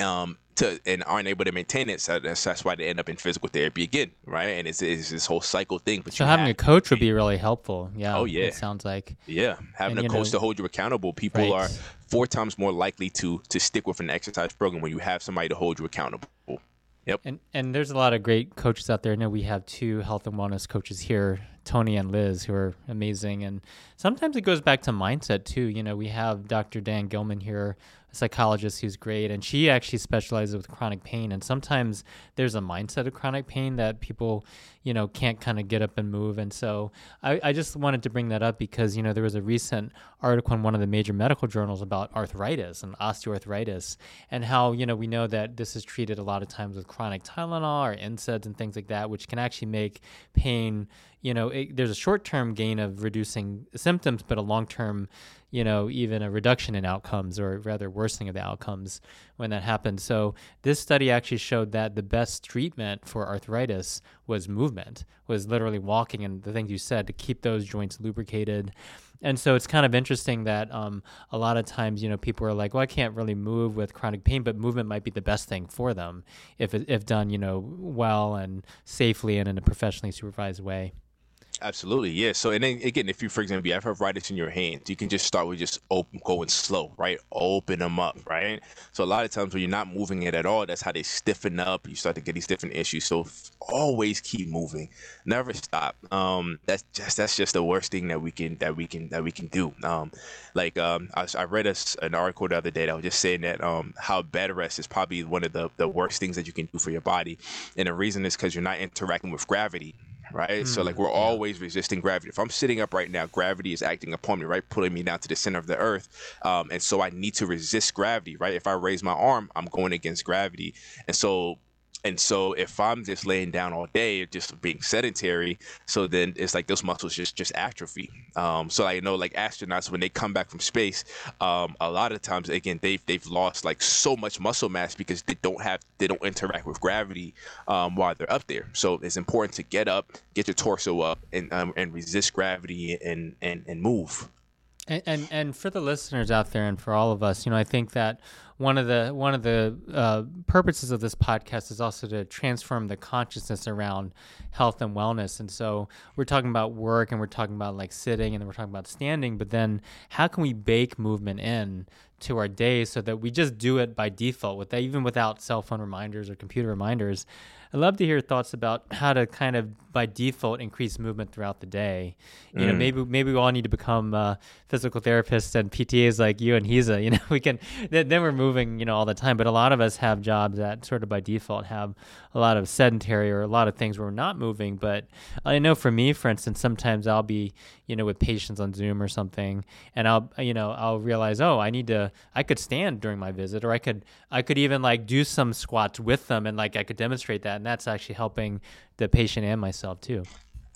um, to and aren't able to maintain it. So that's, that's why they end up in physical therapy again, right? And it's, it's this whole cycle thing. But so having a coach would be really helpful. Yeah. Oh yeah. It sounds like. Yeah, having and, a coach know, to hold you accountable. People right. are four times more likely to to stick with an exercise program when you have somebody to hold you accountable. Yep. And and there's a lot of great coaches out there. I know we have two health and wellness coaches here, Tony and Liz, who are amazing. And sometimes it goes back to mindset too. You know, we have Dr. Dan Gilman here, psychologist who's great, and she actually specializes with chronic pain. And sometimes there's a mindset of chronic pain that people, you know, can't kind of get up and move. And so I, I just wanted to bring that up because, you know, there was a recent article in one of the major medical journals about arthritis and osteoarthritis and how, you know, we know that this is treated a lot of times with chronic Tylenol or NSAIDs and things like that, which can actually make pain you know, it, there's a short term gain of reducing symptoms, but a long term, you know, even a reduction in outcomes or rather worsening of the outcomes when that happens. So this study actually showed that the best treatment for arthritis was movement, was literally walking and the things you said to keep those joints lubricated. And so it's kind of interesting that um, a lot of times, you know, people are like, well, I can't really move with chronic pain, but movement might be the best thing for them if, if done, you know, well and safely and in a professionally supervised way. Absolutely, yeah. So, and then again, if you, for example, you have arthritis in your hands, you can just start with just open, going slow, right? Open them up, right? So, a lot of times when you're not moving it at all, that's how they stiffen up. You start to get these different issues. So, always keep moving, never stop. Um, that's just that's just the worst thing that we can that we can that we can do. Um, like um, I, I read a, an article the other day that was just saying that um, how bed rest is probably one of the the worst things that you can do for your body, and the reason is because you're not interacting with gravity right? Mm, so like we're always resisting gravity. If I'm sitting up right now, gravity is acting upon me, right, pulling me down to the center of the earth, um, and so I need to resist gravity, right? If I raise my arm, I'm going against gravity, and so and so if I'm just laying down all day, just being sedentary, so then it's like those muscles just just atrophy. Um, so I know like astronauts when they come back from space, um, a lot of times again they've they've lost like so much muscle mass because they don't have they don't interact with gravity um, while they're up there. So it's important to get up, get your torso up, and um, and resist gravity and and and move. And, and, and for the listeners out there, and for all of us, you know, I think that one of the one of the uh, purposes of this podcast is also to transform the consciousness around health and wellness. And so we're talking about work, and we're talking about like sitting, and then we're talking about standing. But then, how can we bake movement in to our day so that we just do it by default, with even without cell phone reminders or computer reminders? I'd love to hear thoughts about how to kind of by default increase movement throughout the day. You mm. know, maybe maybe we all need to become uh, physical therapists and PTAs like you and Hisa. You know, we can then, then we're moving, you know, all the time. But a lot of us have jobs that sort of by default have a lot of sedentary or a lot of things where we're not moving. But I know for me, for instance, sometimes I'll be, you know, with patients on Zoom or something, and I'll, you know, I'll realize, oh, I need to, I could stand during my visit, or I could, I could even like do some squats with them, and like I could demonstrate that, and that's actually helping the patient and myself too.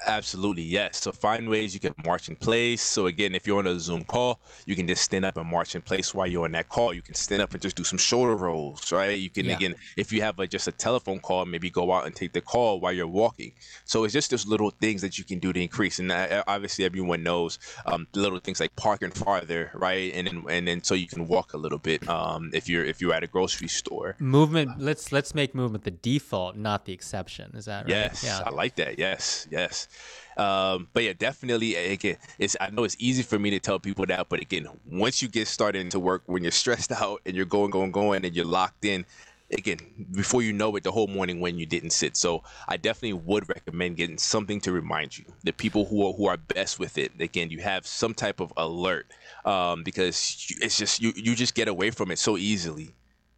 Absolutely, yes. So find ways you can march in place. So again, if you're on a Zoom call, you can just stand up and march in place while you're on that call. You can stand up and just do some shoulder rolls, right? You can yeah. again, if you have a, just a telephone call, maybe go out and take the call while you're walking. So it's just those little things that you can do to increase. And uh, obviously, everyone knows um, little things like parking farther, right? And then and then so you can walk a little bit um, if you're if you're at a grocery store. Movement. let's let's make movement the default, not the exception. Is that right? Yes, yeah. I like that. Yes, yes. Um, but yeah, definitely. Again, it's I know it's easy for me to tell people that, but again, once you get started into work, when you're stressed out and you're going, going, going, and you're locked in, again, before you know it, the whole morning when you didn't sit. So I definitely would recommend getting something to remind you. The people who are who are best with it, again, you have some type of alert um, because it's just you you just get away from it so easily.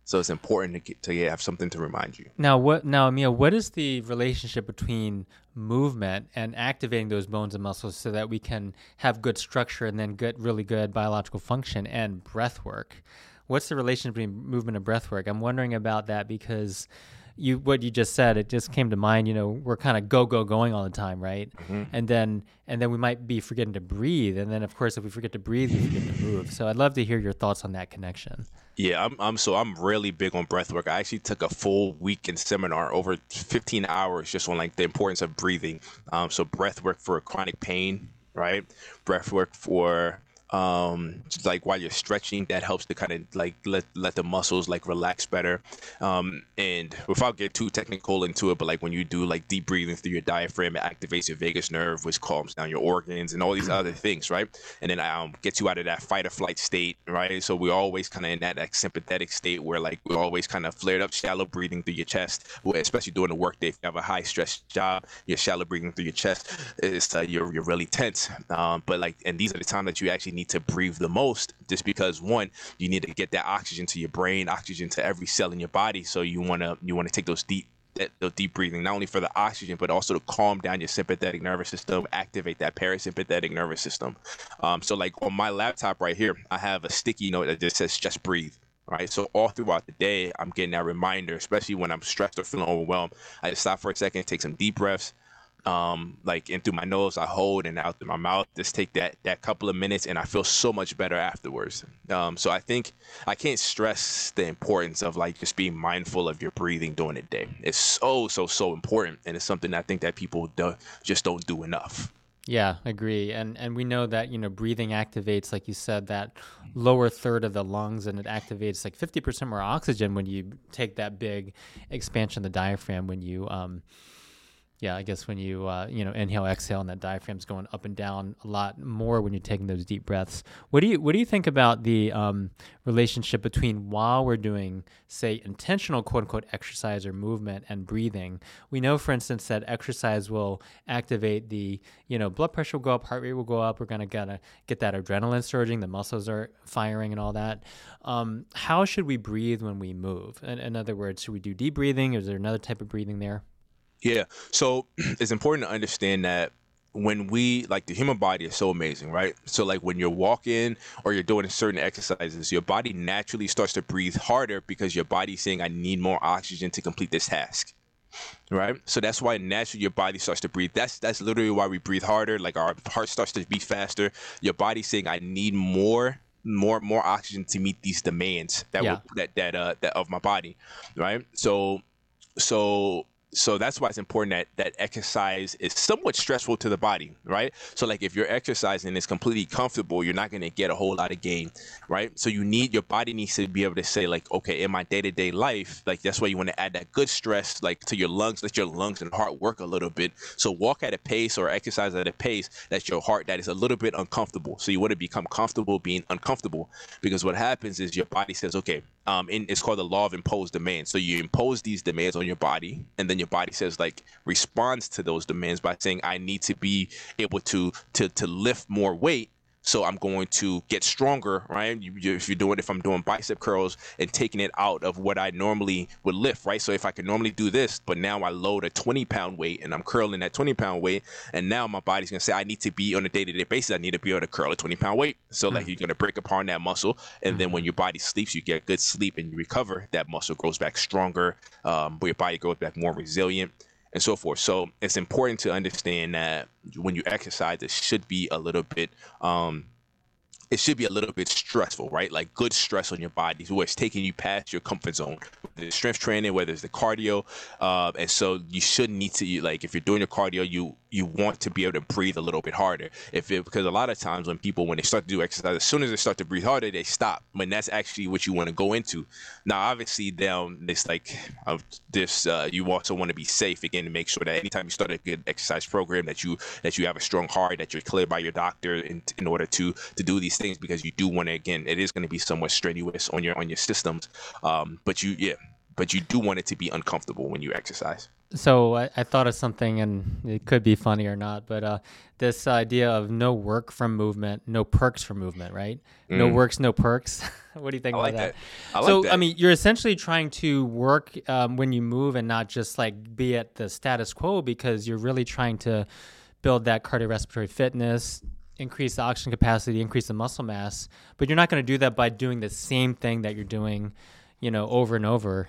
So it's important to get, to have something to remind you. Now, what now, Mia? What is the relationship between movement and activating those bones and muscles so that we can have good structure and then get really good biological function and breath work? What's the relationship between movement and breath work? I'm wondering about that because you what you just said it just came to mind you know we're kind of go go going all the time right mm-hmm. and then and then we might be forgetting to breathe and then of course if we forget to breathe we forget to move so i'd love to hear your thoughts on that connection yeah i'm, I'm so i'm really big on breath work. I actually took a full weekend seminar over 15 hours just on like the importance of breathing. Um, so breath work for chronic pain right? Breath work for um like while you're stretching that helps to kind of like let let the muscles like relax better. Um and without getting too technical into it but like when you do like deep breathing through your diaphragm it activates your vagus nerve which calms down your organs and all these other things right? And then um gets you out of that fight or flight state right? So we're always kind of in that like, sympathetic state where like we're always kind of flared up shallow breathing through your chest especially during the workday if you have a high stress job you're shallow breathing through your chest it's uh, you're, you're really tense. Um but like and these are the times that you actually need to breathe the most just because one you need to get that oxygen to your brain oxygen to every cell in your body so you want to you want to take those deep that, the deep breathing, not only for the oxygen, but also to calm down your sympathetic nervous system, activate that parasympathetic nervous system. Um, so, like on my laptop right here, I have a sticky note that just says "just breathe." Right. So all throughout the day, I'm getting that reminder, especially when I'm stressed or feeling overwhelmed. I just stop for a second, take some deep breaths, um, like in through my nose, I hold and out through my mouth. Just take that that couple of minutes, and I feel so much better afterwards. Um, so I think I can't stress the importance of like just being mindful of your breathing during the day. It's so so so important, and it's something I think that people do, just don't do enough. Yeah, agree. And and we know that, you know, breathing activates like you said that lower third of the lungs and it activates like 50% more oxygen when you take that big expansion of the diaphragm when you um yeah, I guess when you uh, you know inhale, exhale, and that diaphragm's going up and down a lot more when you're taking those deep breaths. What do you what do you think about the um, relationship between while we're doing, say, intentional quote unquote exercise or movement and breathing? We know, for instance, that exercise will activate the you know blood pressure will go up, heart rate will go up. We're gonna gotta get that adrenaline surging, the muscles are firing, and all that. Um, how should we breathe when we move? In, in other words, should we do deep breathing? Is there another type of breathing there? Yeah. So it's important to understand that when we like the human body is so amazing, right? So like when you're walking or you're doing certain exercises, your body naturally starts to breathe harder because your body's saying I need more oxygen to complete this task. Right? So that's why naturally your body starts to breathe. That's that's literally why we breathe harder. Like our heart starts to beat faster. Your body's saying I need more more more oxygen to meet these demands that yeah. will, that that uh that of my body. Right? So so so that's why it's important that that exercise is somewhat stressful to the body right? So like if you're exercising it's completely comfortable you're not going to get a whole lot of gain right? So you need your body needs to be able to say like okay in my day-to-day life like that's why you want to add that good stress like to your lungs let your lungs and heart work a little bit. So walk at a pace or exercise at a pace that's your heart that is a little bit uncomfortable. So you want to become comfortable being uncomfortable because what happens is your body says okay um, in, it's called the law of imposed demand. So you impose these demands on your body, and then your body says like responds to those demands by saying, "I need to be able to to to lift more weight." So I'm going to get stronger, right? You, you, if you're doing, if I'm doing bicep curls and taking it out of what I normally would lift, right? So if I can normally do this, but now I load a 20 pound weight and I'm curling that 20 pound weight, and now my body's gonna say I need to be on a day to day basis. I need to be able to curl a 20 pound weight. So mm-hmm. like hmm. you're gonna break apart that muscle, and mm-hmm. then when hmm. your body sleeps, you get good sleep and you recover. That muscle grows back stronger, um, but your body grows back more resilient and so forth. So it's important to understand that when you exercise, it should be a little bit um, it should be a little bit stressful, right? Like good stress on your body, where it's taking you past your comfort zone. The strength training, whether it's the cardio, uh, and so you should need to like if you're doing your cardio, you you want to be able to breathe a little bit harder. If it, because a lot of times when people when they start to do exercise, as soon as they start to breathe harder, they stop. When that's actually what you want to go into. Now, obviously, down this like of this, uh, you also want to be safe again to make sure that anytime you start a good exercise program, that you that you have a strong heart, that you're cleared by your doctor in, in order to to do these things because you do want to again, it is going to be somewhat strenuous on your on your systems. Um, but you yeah, but you do want it to be uncomfortable when you exercise. So I, I, thought of something, and it could be funny or not, but uh, this idea of no work from movement, no perks from movement, right? Mm. No works, no perks. what do you think I about like that? that? I so like that. I mean, you're essentially trying to work um, when you move and not just like be at the status quo because you're really trying to build that cardiorespiratory fitness, increase the oxygen capacity, increase the muscle mass. But you're not going to do that by doing the same thing that you're doing, you know, over and over.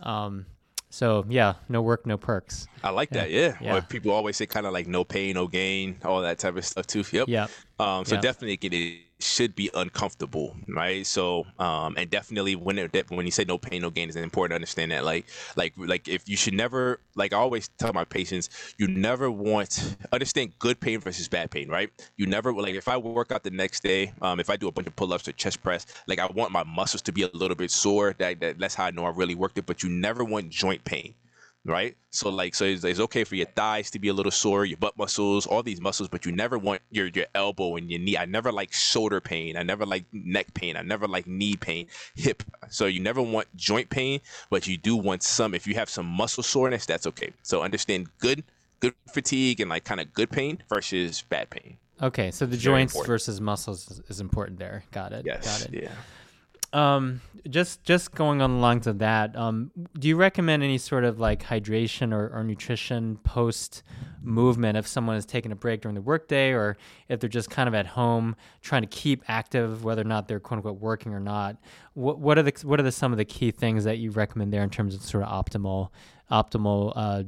Um, so yeah, no work, no perks. I like that. Yeah. yeah. Or people always say kind of like no pain, no gain, all that type of stuff too. Yep. Yeah. Um, so yep. definitely get it should be uncomfortable, right? So um, and definitely when it, when you say no pain, no gain, it's important to understand that. Like like like if you should never like I always tell my patients, you never want understand good pain versus bad pain, right? You never like if I work out the next day, um, if I do a bunch of pull ups or chest press, like I want my muscles to be a little bit sore. That, that that's how I know I really worked it. But you never want joint pain right? So like, so it's, it's, okay for your thighs to be a little sore, your butt muscles, all these muscles, but you never want your your elbow and your knee. I never like shoulder pain. I never like neck pain. I never like knee pain, hip. So you never want joint pain, but you do want some. If you have some muscle soreness, that's okay. So understand good good fatigue and like kind of good pain versus bad pain. Okay, so the joints versus muscles is, is, important there. Got it. Yes. Got it. Yeah. Um, just just going on lines of that, um, do you recommend any sort of like hydration or, or nutrition post movement if someone is taking a break during the workday, or if they're just kind of at home trying to keep active, whether or not they're quote unquote working or not? What what are the what are the some of the key things that you recommend there in terms of sort of optimal optimal uh,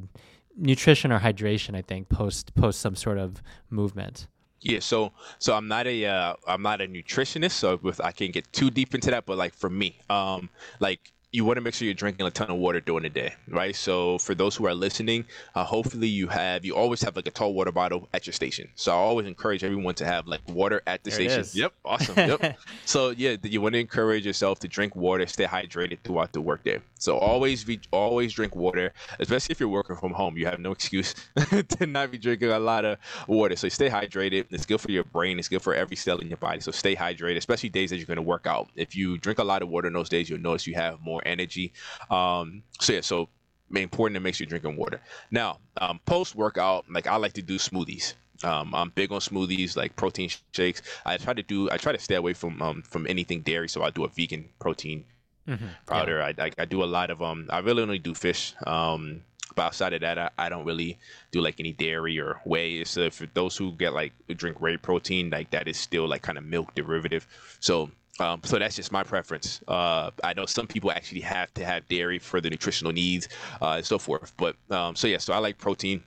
nutrition or hydration? I think post post some sort of movement. Yeah, so so I'm not a uh, I'm not a nutritionist, so with I can't get too deep into that. But like for me, um, like you want to make sure you're drinking a ton of water during the day, right? So for those who are listening, uh, hopefully you have you always have like a tall water bottle at your station. So I always encourage everyone to have like water at the there station. Yep, awesome. Yep. so yeah, you want to encourage yourself to drink water, stay hydrated throughout the workday. So always be always drink water, especially if you're working from home. You have no excuse to not be drinking a lot of water. So stay hydrated. It's good for your brain. It's good for every cell in your body. So stay hydrated, especially days that you're going to work out. If you drink a lot of water in those days, you'll notice you have more energy. Um, so yeah, so important to make sure you're drinking water. Now, um, post workout, like I like to do smoothies. Um, I'm big on smoothies, like protein shakes. I try to do, I try to stay away from um, from anything dairy, so I do a vegan protein mm-hmm. powder. Yeah. I, I, I do a lot of um. I really only do fish. Um, but outside of that, I, I don't really do like any dairy or whey. So for those who get like drink whey protein, like that is still like kind of milk derivative. So um, so that's just my preference. Uh, I know some people actually have to have dairy for the nutritional needs uh, and so forth. But um, so yeah, so I like protein.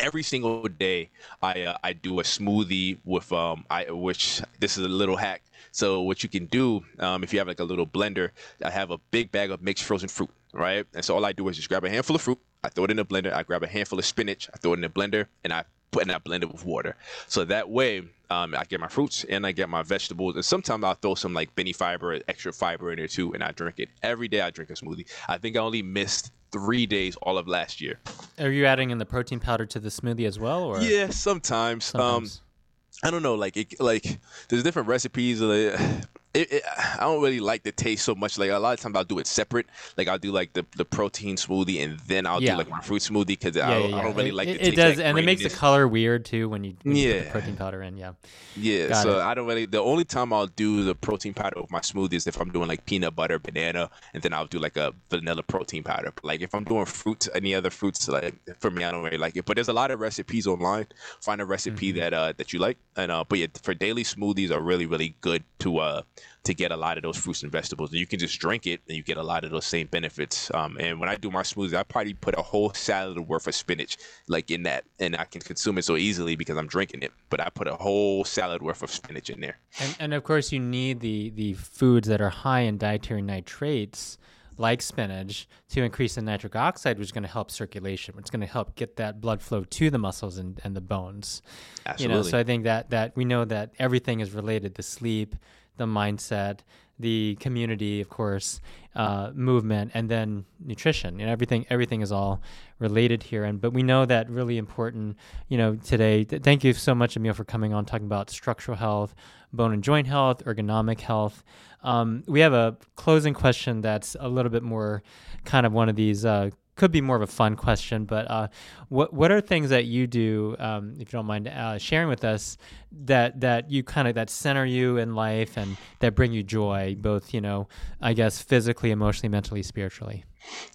Every single day, I uh, I do a smoothie with um I which this is a little hack. So what you can do um, if you have like a little blender, I have a big bag of mixed frozen fruit, right? And so all I do is just grab a handful of fruit, I throw it in the blender, I grab a handful of spinach, I throw it in the blender, and I put and I blend it with water. So that way um, I get my fruits and I get my vegetables, and sometimes I'll throw some like Benefiber, extra fiber in there too, and I drink it every day. I drink a smoothie. I think I only missed three days all of last year. Are you adding in the protein powder to the smoothie as well, or yeah, sometimes. sometimes. Um, I don't know, like it, like there's different recipes. Like, it, it, I don't really like the taste so much. Like a lot of times I'll do it separate. Like I'll do like the, the protein smoothie and then I'll Yeah. do like my fruit smoothie because Yeah, I, yeah. I don't really it, like it, it does, that and it makes the color weird too when you, when you put the protein powder in. Yeah. Yeah, Got so. I don't really. The only time I'll do the protein powder with my smoothies if I'm doing like peanut butter, banana, and then I'll do like a vanilla protein powder. But, like if I'm doing fruit, any other fruits, like for me, I don't really like it. But there's a lot of recipes online. Find a recipe Mm-hmm. that uh that you like, and uh, but yeah, for daily smoothies are really really good to uh to get a lot of those fruits and vegetables. And you can just drink it, and you get a lot of those same benefits. Um, and when I do my smoothies, I probably put a whole salad worth of spinach like in that, and I can consume it so easily because I'm drinking it. But I put a whole salad worth of spinach in there. And, and of course, you need the, the foods that are high in dietary nitrates, like spinach, to increase the nitric oxide, which is going to help circulation. It's going to help get that blood flow to the muscles and, and the bones. Absolutely. You know, so I think that that we know that everything is related: to sleep, the mindset, the community, of course, uh, movement, and then nutrition. You know, everything everything is all related here. And but we know that really important. You know, today. Th- thank you so much, Emil, for coming on talking about structural health, bone and joint health, ergonomic health. Um, we have a closing question that's a little bit more kind of one of these. Uh, could be more of a fun question, but uh, what what are things that you do, um, if you don't mind uh, sharing with us, that that you kind of that center you in life and that bring you joy, both you know, I guess physically, emotionally, mentally, spiritually.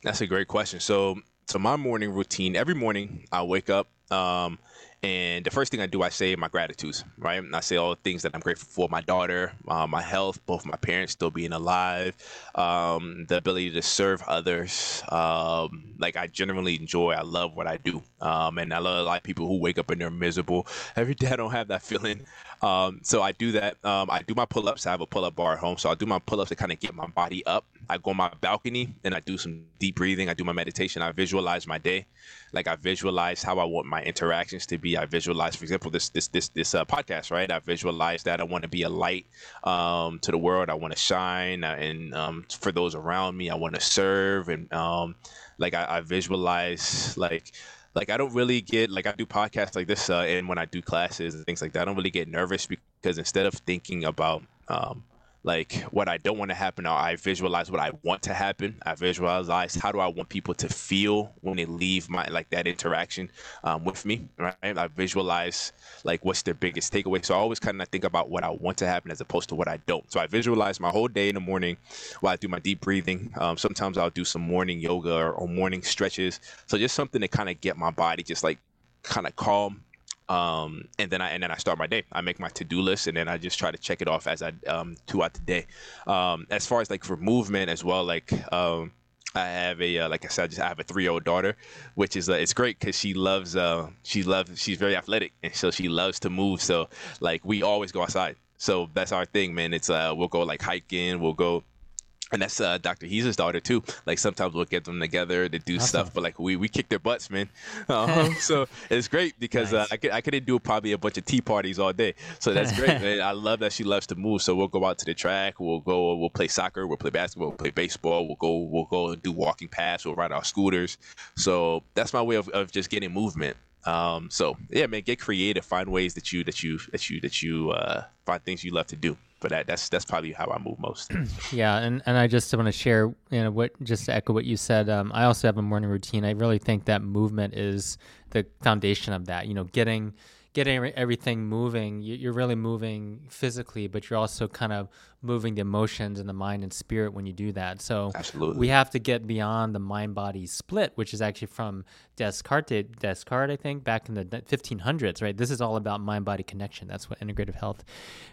That's a great question. So, so my morning routine every morning I wake up, um, and the first thing I do, I say my gratitudes, right? And I say all the things that I'm grateful for: my daughter, uh, my health, both my parents still being alive, um, the ability to serve others. Um, like I generally enjoy, I love what I do, um, and I love a lot of people who wake up and they're miserable. Every day I don't have that feeling. Um, so I do that. Um, I do my pull-ups. I have a pull-up bar at home, so I do my pull-ups to kind of get my body up. I go on my balcony and I do some deep breathing. I do my meditation. I visualize my day, like I visualize how I want my interactions to be. I visualize, for example, this this this this uh, podcast, right? I visualize that I want to be a light um, to the world. I want to shine, uh, and um, for those around me, I want to serve, and um, like I, I visualize like like I don't really get like I do podcasts like this, uh, and when I do classes and things like that, I don't really get nervous because instead of thinking about um, like what I don't want to happen, I visualize what I want to happen. I visualize how do I want people to feel when they leave my like that interaction um, with me, right? I visualize like what's their biggest takeaway. So I always kind of think about what I want to happen as opposed to what I don't. So I visualize my whole day in the morning while I do my deep breathing. Um, sometimes I'll do some morning yoga or, or morning stretches. So just something to kind of get my body just like kind of calm um, and then I and then I start my day. I make my to do list, and then I just try to check it off as I um, throughout the day. Um, as far as like for movement as well, like um, I have a uh, like I said, I just I have a three year old daughter, which is uh, it's great because she loves uh, she loves she's very athletic, and so she loves to move. So like we always go outside. So that's our thing, man. It's uh we'll go like hiking, we'll go and that's uh, Dr. Heese's daughter too. Like sometimes we'll get them together to do Awesome. stuff, but like we, we kick their butts, man. Um, so it's great because Nice. uh, I could I could do probably a bunch of tea parties all day. So that's great. man. I love that she loves to move. So we'll go out to the track. We'll go. We'll play soccer. We'll play basketball. We'll play baseball. We'll go. We'll go and do walking paths. We'll ride our scooters. So that's my way of, of just getting movement. Um, so yeah, man, get creative. Find ways that you that you that you that you uh, find things you love to do. But that, that's that's probably how I move most. Yeah, and, and I just want to share, you know, what just to echo what you said. Um, I also have a morning routine. I really think that movement is the foundation of that. You know, getting getting everything moving. You're really moving physically, but you're also kind of moving the emotions and the mind and spirit when you do that. So Absolutely. we have to get beyond the mind body split, which is actually from Descartes, Descartes, I think, back in the 1500s, right? This is all about mind body connection. That's what integrative health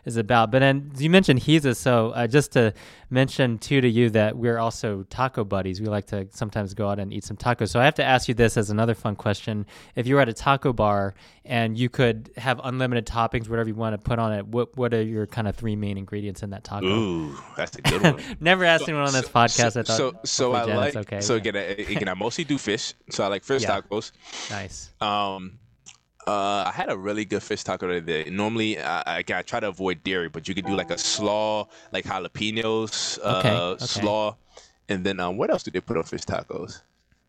is about. But then you mentioned HESA, so uh, just to mention too to you that we're also taco buddies. We like to sometimes go out and eat some tacos. So I have to ask you this as another fun question: If you were at a taco bar and you could have unlimited toppings, whatever you want to put on it, what what are your kind of three main ingredients in that taco? Ooh, that's a good one. Never asked anyone on this podcast. So, I thought. so, so I hopefully like. Okay. So again, I, again, I mostly do fish. So I like fish Yeah. tacos. nice. Um, uh, I had a really good fish taco the other day. Normally, I, I, I try to avoid dairy, but you could do like a slaw, like jalapenos, uh, Okay, okay. slaw, and then um, what else do they put on fish tacos?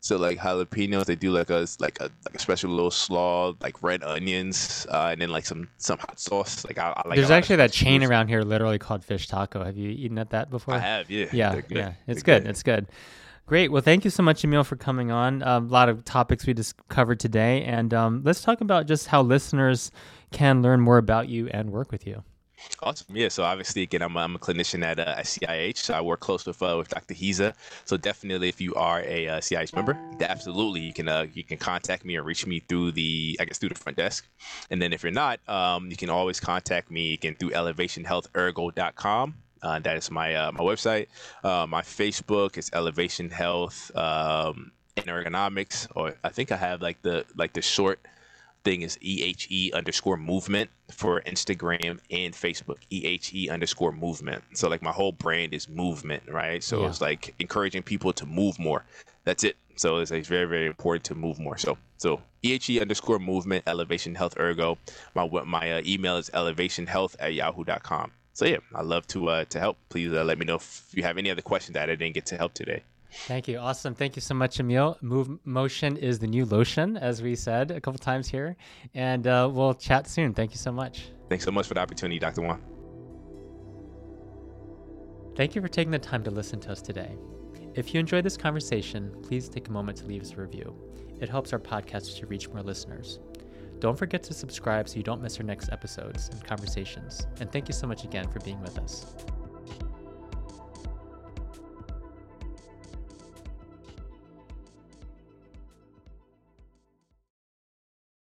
So like jalapenos, they do like a like a like a special little slaw, like red onions, uh, and then like some some hot sauce. Like I, I like. There's actually that chain around here, literally called Fish Taco. Have you eaten at that before? I have. Yeah. Yeah. Yeah. It's good. good. It's good. Great. Well, thank you so much, Emil, for coming on. Um, a lot of topics we just covered today, and um, let's talk about just how listeners can learn more about you and work with you. Awesome. Yeah. So obviously, again, I'm a, I'm a clinician at, uh, CIH. So I work close with uh, with Dr. Heza. So definitely, if you are a uh, CIH member, absolutely you can uh, you can contact me or reach me through the I guess through the front desk. And then if you're not, um, you can always contact me again through elevationhealthergo.com. Uh, that is my uh, my website. Uh, my Facebook is Elevation Health um, and Ergonomics, or I think I have like the like the short thing is EHE underscore movement for Instagram and Facebook. EHE underscore movement. So like my whole brand is movement, right? So yeah. it's like encouraging people to move more. That's it. So it's like very, very important to move more. So so EHE underscore movement, elevation health ergo. My my uh, email is elevationhealth at yahoo.com. So yeah, I love to uh, to help. Please uh, let me know if you have any other questions that I didn't get to help today. Thank you. Awesome. Thank you so much, Emil. Move motion is the new lotion, as we said a couple times here. And uh, we'll chat soon. Thank you so much. Thanks so much for the opportunity, Dr. Juan. Thank you for taking the time to listen to us today. If you enjoyed this conversation, please take a moment to leave us a review. It helps our podcast to reach more listeners. Don't forget to subscribe so you don't miss our next episodes and conversations. And thank you so much again for being with us.